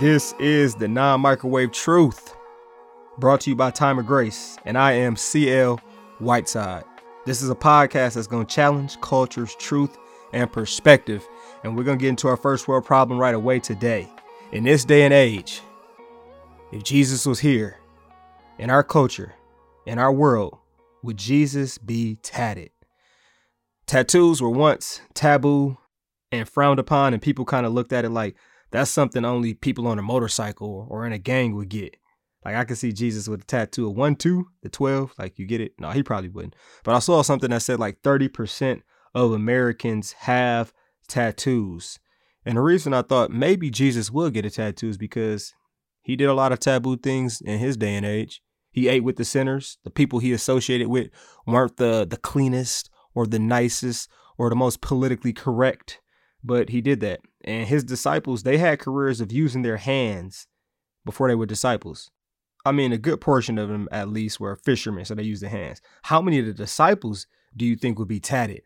This is the non microwave truth brought to you by Time of Grace, and I am CL Whiteside. This is a podcast that's going to challenge culture's truth and perspective, and we're going to get into our first world problem right away today. In this day and age, if Jesus was here in our culture, in our world, would Jesus be tatted? Tattoos were once taboo and frowned upon, and people kind of looked at it like that's something only people on a motorcycle or in a gang would get. Like I could see Jesus with a tattoo of one, two, the 12. Like you get it? No, he probably wouldn't. But I saw something that said like 30% of Americans have tattoos. And the reason I thought maybe Jesus would get a tattoo is because he did a lot of taboo things in his day and age. He ate with the sinners. The people he associated with weren't the the cleanest or the nicest or the most politically correct, but he did that. And his disciples, they had careers of using their hands before they were disciples. I mean, a good portion of them at least were fishermen, so they used their hands. How many of the disciples do you think would be tatted?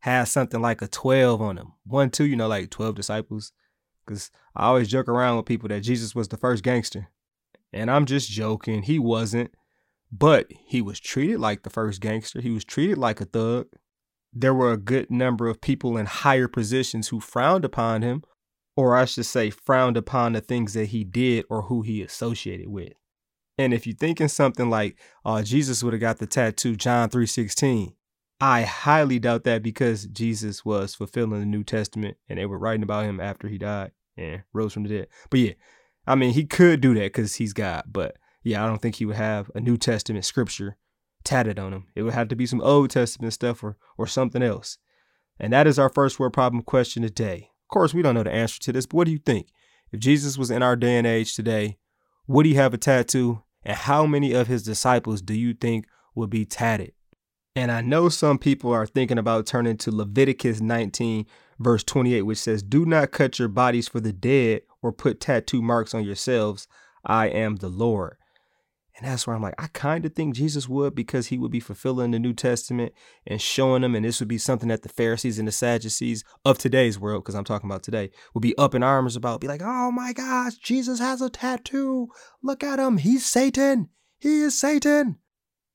Has something like a 12 on them. One, two, you know, like 12 disciples. Because I always joke around with people that Jesus was the first gangster. And I'm just joking. He wasn't. But he was treated like the first gangster. He was treated like a thug. There were a good number of people in higher positions who frowned upon him, or I should say, frowned upon the things that he did or who he associated with. And if you're thinking something like, oh, Jesus would have got the tattoo, John 3.16, I highly doubt that because Jesus was fulfilling the New Testament and they were writing about him after he died and rose from the dead. But yeah, I mean, he could do that because he's God. But yeah, I don't think he would have a New Testament scripture tatted on him. It would have to be some Old Testament stuff or, or something else. And that is our first world problem question today. Of course, we don't know the answer to this, but what do you think? If Jesus was in our day and age today, would he have a tattoo? And how many of his disciples do you think would be tatted? And I know some people are thinking about turning to Leviticus 19, verse 28, which says, Do not cut your bodies for the dead or put tattoo marks on yourselves. I am the Lord. And that's where I'm like, I kind of think Jesus would because he would be fulfilling the New Testament and showing them. And this would be something that the Pharisees and the Sadducees of today's world, because I'm talking about today, would be up in arms about, be like, oh my gosh, Jesus has a tattoo. Look at him. He's Satan. He is Satan.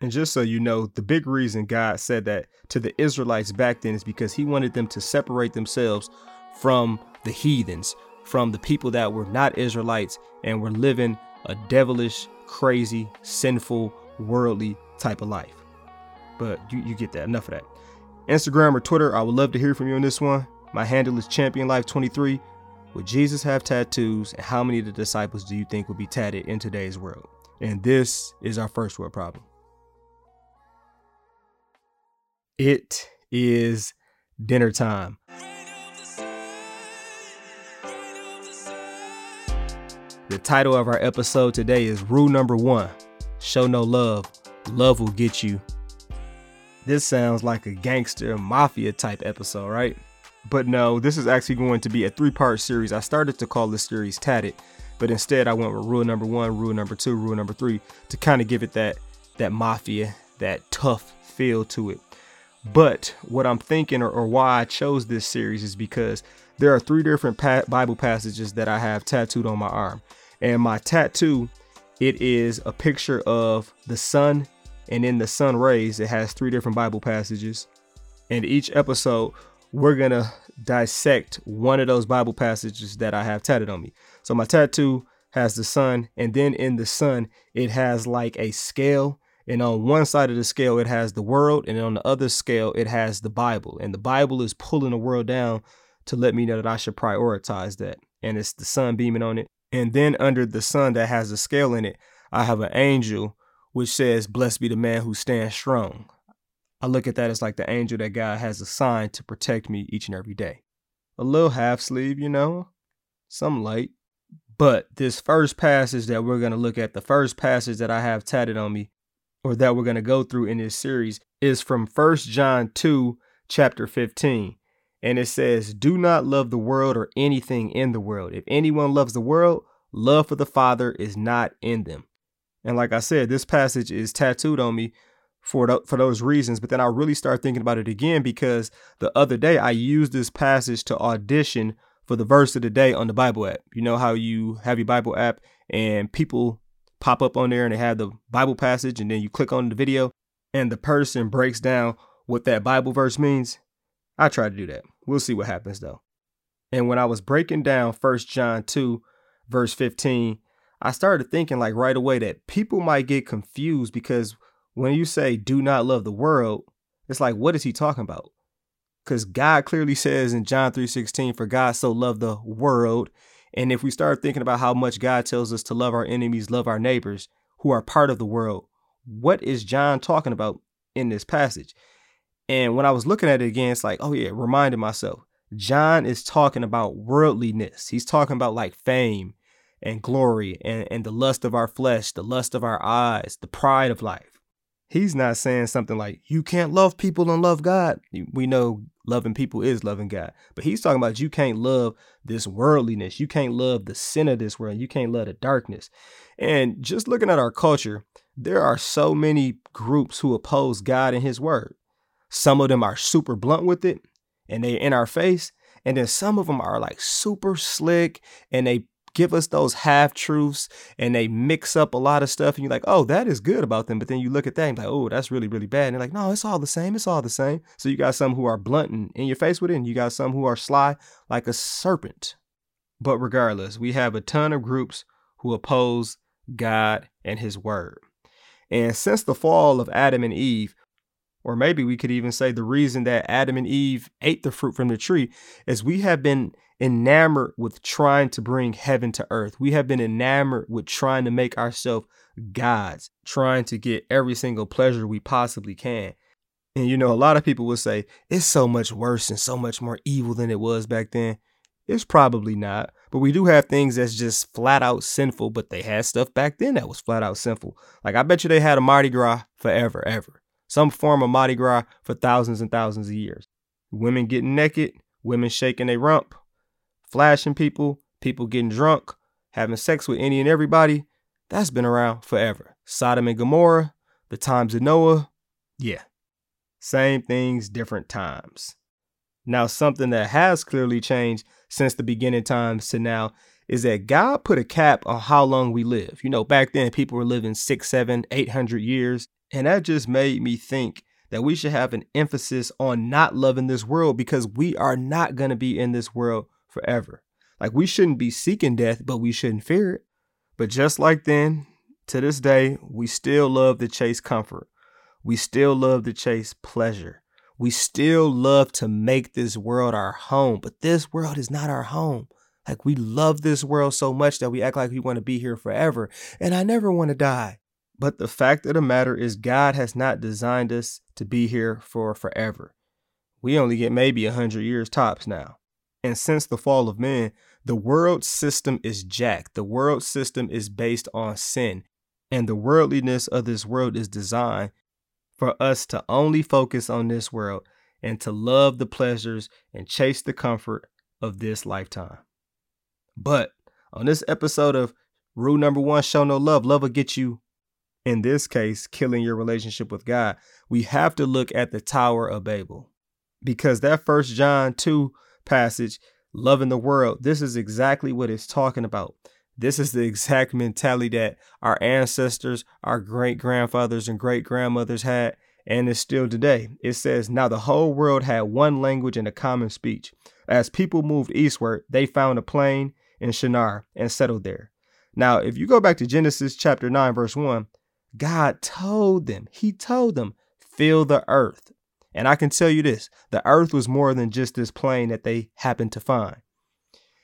And just so you know, the big reason God said that to the Israelites back then is because he wanted them to separate themselves from the heathens, from the people that were not Israelites and were living a devilish, crazy, sinful, worldly type of life. But you, you get that. Enough of that. Instagram or Twitter, I would love to hear from you on this one. My handle is Champion Life 23. Would Jesus have tattoos, and how many of the disciples do you think would be tatted in today's world? And this is our first world problem. It is dinner time. The title of our episode today is Rule Number One Show No Love, Love Will Get You. This sounds like a gangster mafia type episode, right? But no, this is actually going to be a three part series. I started to call this series Tatted, but instead I went with rule number one, rule number two, rule number three to kind of give it that that mafia, that tough feel to it. But what I'm thinking, or, or why I chose this series, is because there are three different pa- Bible passages that I have tattooed on my arm. And my tattoo, it is a picture of the sun, and in the sun rays, it has three different Bible passages. And each episode, we're gonna dissect one of those Bible passages that I have tatted on me. So my tattoo has the sun, and then in the sun, it has like a scale. And on one side of the scale, it has the world, and on the other scale, it has the Bible. And the Bible is pulling the world down to let me know that I should prioritize that. And it's the sun beaming on it. And then under the sun that has a scale in it, I have an angel which says, Blessed be the man who stands strong. I look at that as like the angel that God has assigned to protect me each and every day. A little half sleeve, you know, some light. But this first passage that we're going to look at, the first passage that I have tatted on me, or that we're going to go through in this series, is from First John 2, chapter 15. And it says, Do not love the world or anything in the world. If anyone loves the world, love for the Father is not in them. And like I said, this passage is tattooed on me for for those reasons. But then I really started thinking about it again because the other day I used this passage to audition for the verse of the day on the Bible app. You know how you have your Bible app and people pop up on there and they have the Bible passage and then you click on the video and the person breaks down what that Bible verse means? I try to do that. We'll see what happens though. And when I was breaking down First John 2, verse 15, I started thinking like right away that people might get confused because when you say do not love the world, it's like what is he talking about? Cuz God clearly says in John 3:16 for God so loved the world, and if we start thinking about how much God tells us to love our enemies, love our neighbors who are part of the world, what is John talking about in this passage? And when I was looking at it again, it's like, oh yeah, reminding myself. John is talking about worldliness. He's talking about like fame and glory and, and the lust of our flesh, the lust of our eyes, the pride of life. He's not saying something like, you can't love people and love God. We know loving people is loving God. But he's talking about you can't love this worldliness. You can't love the sin of this world. You can't love the darkness. And just looking at our culture, there are so many groups who oppose God and his word. Some of them are super blunt with it and they're in our face. And then some of them are like super slick and they give us those half truths and they mix up a lot of stuff. And you're like, oh, that is good about them. But then you look at that and like, oh, that's really, really bad. And they're like, no, it's all the same. It's all the same. So you got some who are blunt and in your face with it. And you got some who are sly like a serpent. But regardless, we have a ton of groups who oppose God and his word. And since the fall of Adam and Eve, or maybe we could even say the reason that Adam and Eve ate the fruit from the tree is we have been enamored with trying to bring heaven to earth. We have been enamored with trying to make ourselves gods, trying to get every single pleasure we possibly can. And you know, a lot of people will say it's so much worse and so much more evil than it was back then. It's probably not, but we do have things that's just flat out sinful, but they had stuff back then that was flat out sinful. Like I bet you they had a Mardi Gras forever, ever. Some form of Mardi Gras for thousands and thousands of years. Women getting naked, women shaking their rump, flashing people, people getting drunk, having sex with any and everybody. That's been around forever. Sodom and Gomorrah, the times of Noah, yeah. Same things, different times. Now, something that has clearly changed since the beginning times to now is that God put a cap on how long we live. You know, back then people were living six, seven, eight hundred years. And that just made me think that we should have an emphasis on not loving this world because we are not going to be in this world forever. Like we shouldn't be seeking death, but we shouldn't fear it. But just like then, to this day, we still love to chase comfort. We still love to chase pleasure. We still love to make this world our home, but this world is not our home. Like we love this world so much that we act like we want to be here forever. And I never want to die. But the fact of the matter is, God has not designed us to be here for forever. We only get maybe a hundred years tops now. And since the fall of man, the world system is jacked. The world system is based on sin. And the worldliness of this world is designed for us to only focus on this world and to love the pleasures and chase the comfort of this lifetime. But on this episode of Rule Number One Show No Love, love will get you, in this case, killing your relationship with God. We have to look at the Tower of Babel because that first John 2 passage, loving the world, this is exactly what it's talking about. This is the exact mentality that our ancestors, our great grandfathers, and great grandmothers had, and is still today. It says, Now the whole world had one language and a common speech. As people moved eastward, they found a plain in Shinar and settled there. Now, if you go back to Genesis chapter 9, verse 1, God told them, He told them, fill the earth. And I can tell you this the earth was more than just this plain that they happened to find.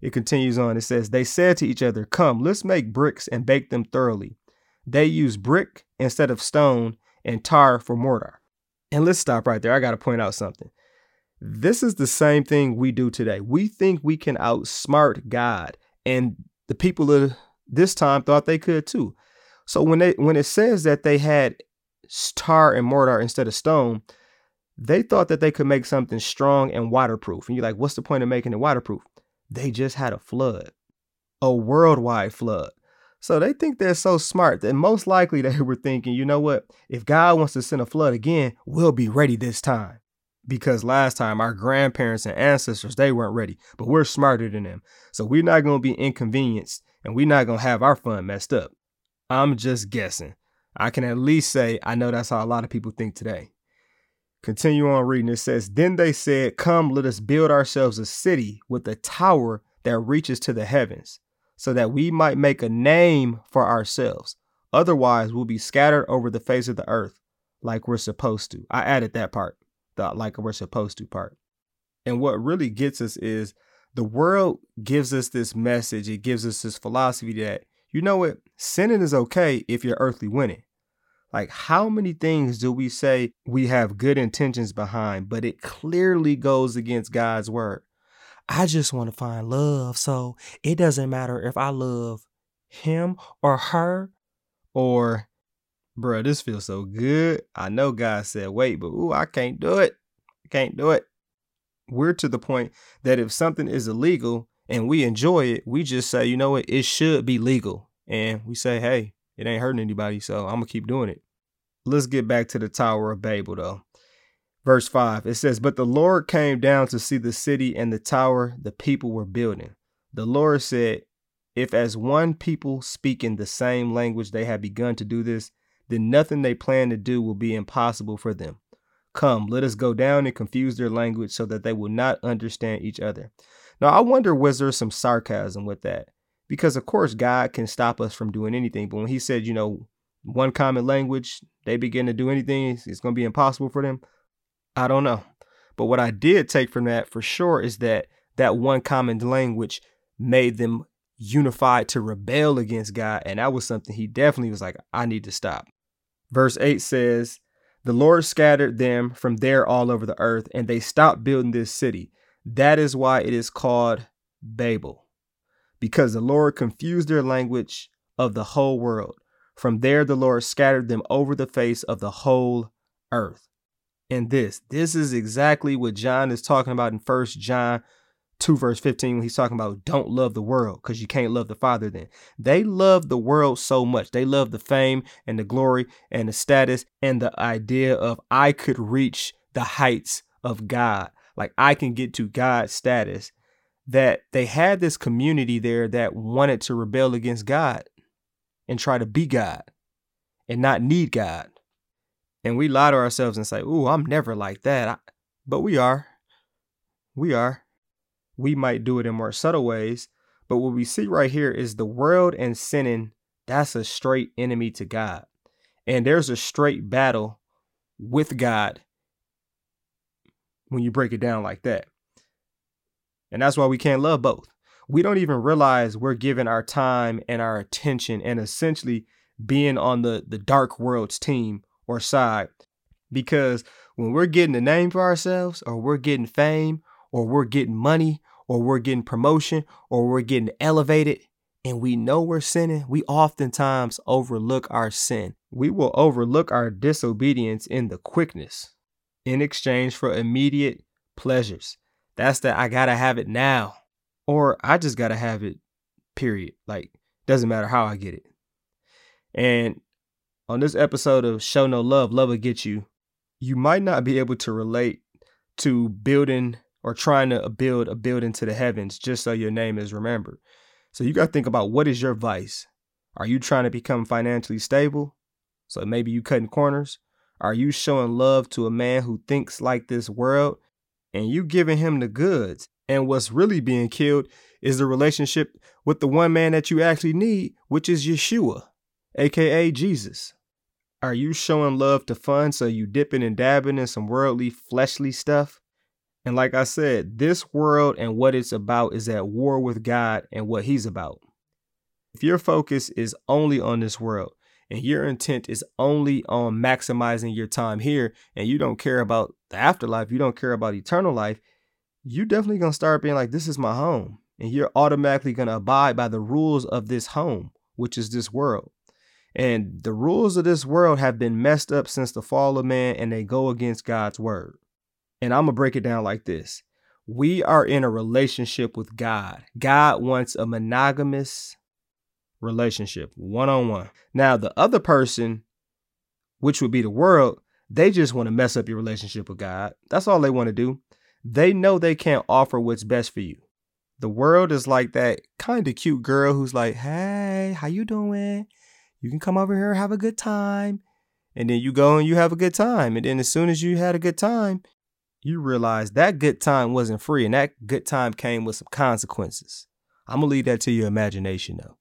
It continues on. It says, They said to each other, Come, let's make bricks and bake them thoroughly. They used brick instead of stone and tar for mortar. And let's stop right there. I got to point out something. This is the same thing we do today. We think we can outsmart God, and the people of this time thought they could too. So when they when it says that they had tar and mortar instead of stone, they thought that they could make something strong and waterproof. And you're like, what's the point of making it waterproof? They just had a flood, a worldwide flood. So they think they're so smart that most likely they were thinking, you know what? If God wants to send a flood again, we'll be ready this time. because last time our grandparents and ancestors they weren't ready but we're smarter than them so we're not going to be inconvenienced and we're not going to have our fun messed up i'm just guessing. I can at least say i know that's how a lot of people think today. Continue on reading. It says then they said come let us build ourselves a city with a tower that reaches to the heavens so that we might make a name for ourselves. Otherwise we'll be scattered over the face of the earth like we're supposed to i added that part the like we're supposed to part. And what really gets us is the world gives us this message, it gives us this philosophy that, you know what, sinning is okay if you're earthly winning. Like, how many things do we say we have good intentions behind, but it clearly goes against God's word? I just want to find love. So it doesn't matter if I love him or her or bro, this feels so good. I know God said wait, but ooh, I can't do it. Can't do it. We're to the point that if something is illegal and we enjoy it, we just say, you know what, it should be legal. And we say, hey, it ain't hurting anybody, so I'm gonna keep doing it. Let's get back to the Tower of Babel though. Verse 5, it says, But the Lord came down to see the city and the tower the people were building. The Lord said, If as one people speaking the same language they have begun to do this, then nothing they plan to do will be impossible for them. Come, let us go down and confuse their language so that they will not understand each other. Now, I wonder was there some sarcasm with that? Because, of course, God can stop us from doing anything. But when He said, you know, one common language, they begin to do anything, it's going to be impossible for them. I don't know. But what I did take from that for sure is that that one common language made them unified to rebel against God. And that was something He definitely was like, I need to stop. Verse 8 says, The Lord scattered them from there all over the earth, and they stopped building this city. That is why it is called Babel, because the Lord confused their language of the whole world. From there, the Lord scattered them over the face of the whole earth. And this, this is exactly what John is talking about in First John 2 verse 15 when he's talking about don't love the world because you can't love the father then they love the world so much they love the fame and the glory and the status and the idea of i could reach the heights of god like i can get to god's status that they had this community there that wanted to rebel against god and try to be god and not need god and we lie to ourselves and say ooh i'm never like that I, but we are we are we might do it in more subtle ways. But what we see right here is the world and sinning, that's a straight enemy to God. And there's a straight battle with God when you break it down like that. And that's why we can't love both. We don't even realize we're giving our time and our attention and essentially being on the, the dark world's team or side. Because when we're getting a name for ourselves or we're getting fame or we're getting money or we're getting promotion or we're getting elevated and we know we're sinning, we oftentimes overlook our sin. We will overlook our disobedience in the quickness in exchange for immediate pleasures. That's that I gotta have it now, or I just gotta have it, period. Like, doesn't matter how I get it. And on this episode of Show No Love, Love Will Get You, you might not be able to relate to building or trying to build a building to the heavens just so your name is remembered. So you got to think about what is your vice? Are you trying to become financially stable? So maybe you cutting corners? Are you showing love to a man who thinks like this world and you giving him the goods? And what's really being killed is the relationship with the one man that you actually need, which is Yeshua, aka Jesus. Are you showing love to fun so you dipping and dabbing in some worldly, fleshly stuff? And like I said, this world and what it's about is at war with God and what He's about. If your focus is only on this world and your intent is only on maximizing your time here and you don't care about the afterlife, you don't care about eternal life, You're definitely gonna start being like, this is my home. And you're automatically gonna abide by the rules of this home, which is this world. And the rules of this world have been messed up since the fall of man and they go against God's word. And I'm going to break it down like this We are in a relationship with God. God wants a monogamous relationship, one on one. Now, the other person, which would be the world, They just want to mess up your relationship with God. That's all they want to do. They know they can't offer what's best for you. The world is like that kind of cute girl who's like, "Hey, how you doing? You can come over here have a good time." And then you go and you have a good time. And then as soon as you had a good time, you realize that good time wasn't free and that good time came with some consequences. I'm going to leave that to your imagination though.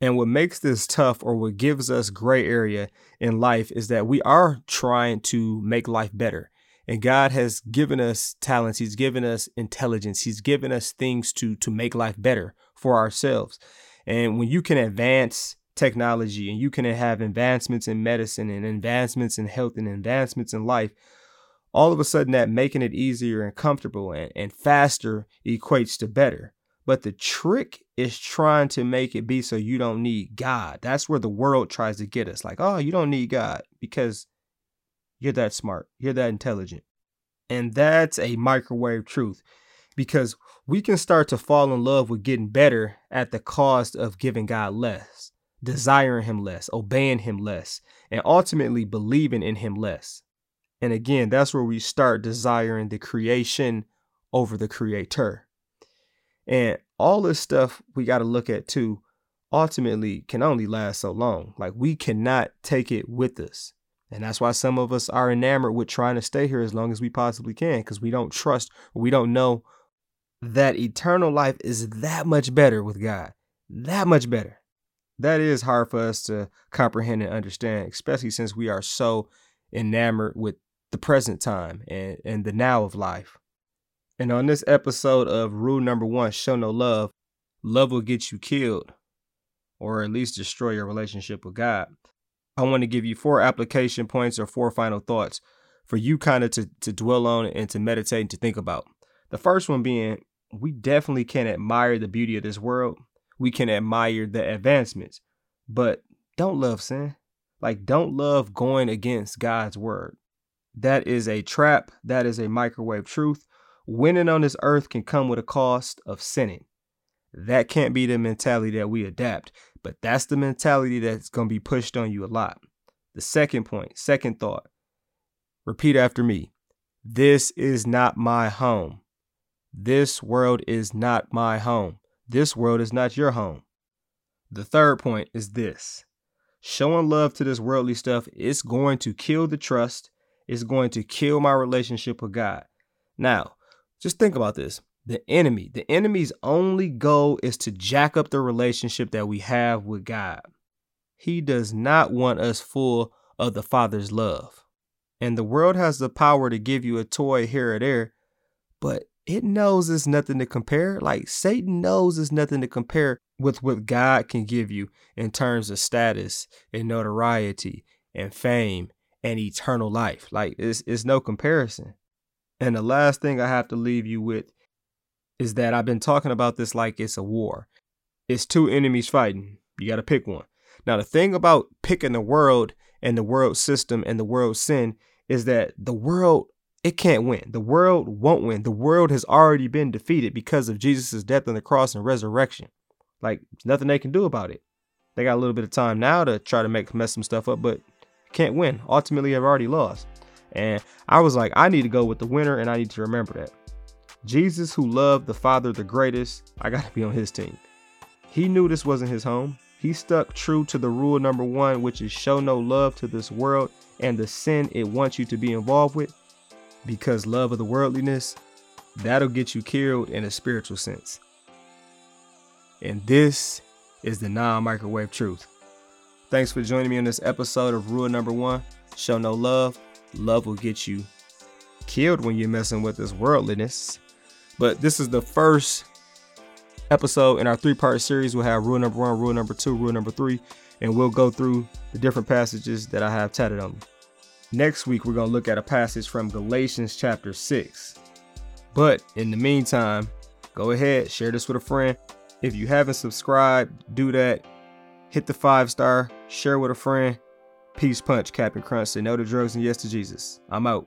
And what makes this tough or what gives us gray area in life is that we are trying to make life better. And God has given us talents, he's given us intelligence, he's given us things to to make life better for ourselves. And when you can advance technology and you can have advancements in medicine and advancements in health and advancements in life, all of a sudden that making it easier and comfortable and, and faster equates to better. But the trick is trying to make it be so you don't need God. That's where the world tries to get us. Like, oh, you don't need God because you're that smart, you're that intelligent. And that's a microwave truth because we can start to fall in love with getting better at the cost of giving God less, desiring Him less, obeying Him less, and ultimately believing in Him less. And again, that's where we start desiring the creation over the creator. And all this stuff we got to look at too ultimately can only last so long. Like we cannot take it with us. And that's why some of us are enamored with trying to stay here as long as we possibly can because we don't trust we don't know that eternal life is that much better with God. That much better. That is hard for us to comprehend and understand, especially since we are so enamored with the present time and, and the now of life. And on this episode of Rule Number One, Show No Love, love will get you killed or at least destroy your relationship with God. I want to give you four application points or four final thoughts for you kind of to, to dwell on and to meditate and to think about. The first one being we definitely can admire the beauty of this world. We can admire the advancements, but don't love sin. Like, don't love going against God's word. That is a trap. That is a microwave truth. Winning on this earth can come with a cost of sinning. That can't be the mentality that we adapt, but that's the mentality that's going to be pushed on you a lot. The second point, second thought, repeat after me. This is not my home. This world is not my home. This world is not your home. The third point is this showing love to this worldly stuff is going to kill the trust, it's going to kill my relationship with God. Now, just think about this. The enemy, the enemy's only goal is to jack up the relationship that we have with God. He does not want us full of the Father's love. And the world has the power to give you a toy here or there, but it knows it's nothing to compare. Like Satan knows it's nothing to compare with what God can give you in terms of status and notoriety and fame and eternal life. Like it's, it's no comparison. And the last thing I have to leave you with is that I've been talking about this like it's a war. It's two enemies fighting. You got to pick one. Now, the thing about picking the world and the world system and the world sin is that the world, it can't win. The world won't win. The world has already been defeated because of Jesus' death on the cross and resurrection. Like, nothing they can do about it. They got a little bit of time now to try to make mess some stuff up, but can't win. Ultimately, have already lost. And I was like, I need to go with the winner and I need to remember that. Jesus, who loved the Father the greatest, I got to be on his team. He knew this wasn't his home. He stuck true to the rule number one, which is show no love to this world and the sin it wants you to be involved with. Because love of the worldliness, that'll get you killed in a spiritual sense. And this is the non microwave truth. Thanks for joining me on this episode of Rule Number One Show No Love love will get you killed when you're messing with this worldliness. But this is the first episode in our three part series. We'll have rule number one, rule number two, rule number three, and we'll go through the different passages that I have tatted on. Next week, we're going to look at a passage from Galatians chapter 6. But in the meantime, go ahead, share this with a friend. If you haven't subscribed, do that. Hit the five star, share with a friend. Peace punch, Captain Crunch. Say no to drugs and yes to Jesus. I'm out.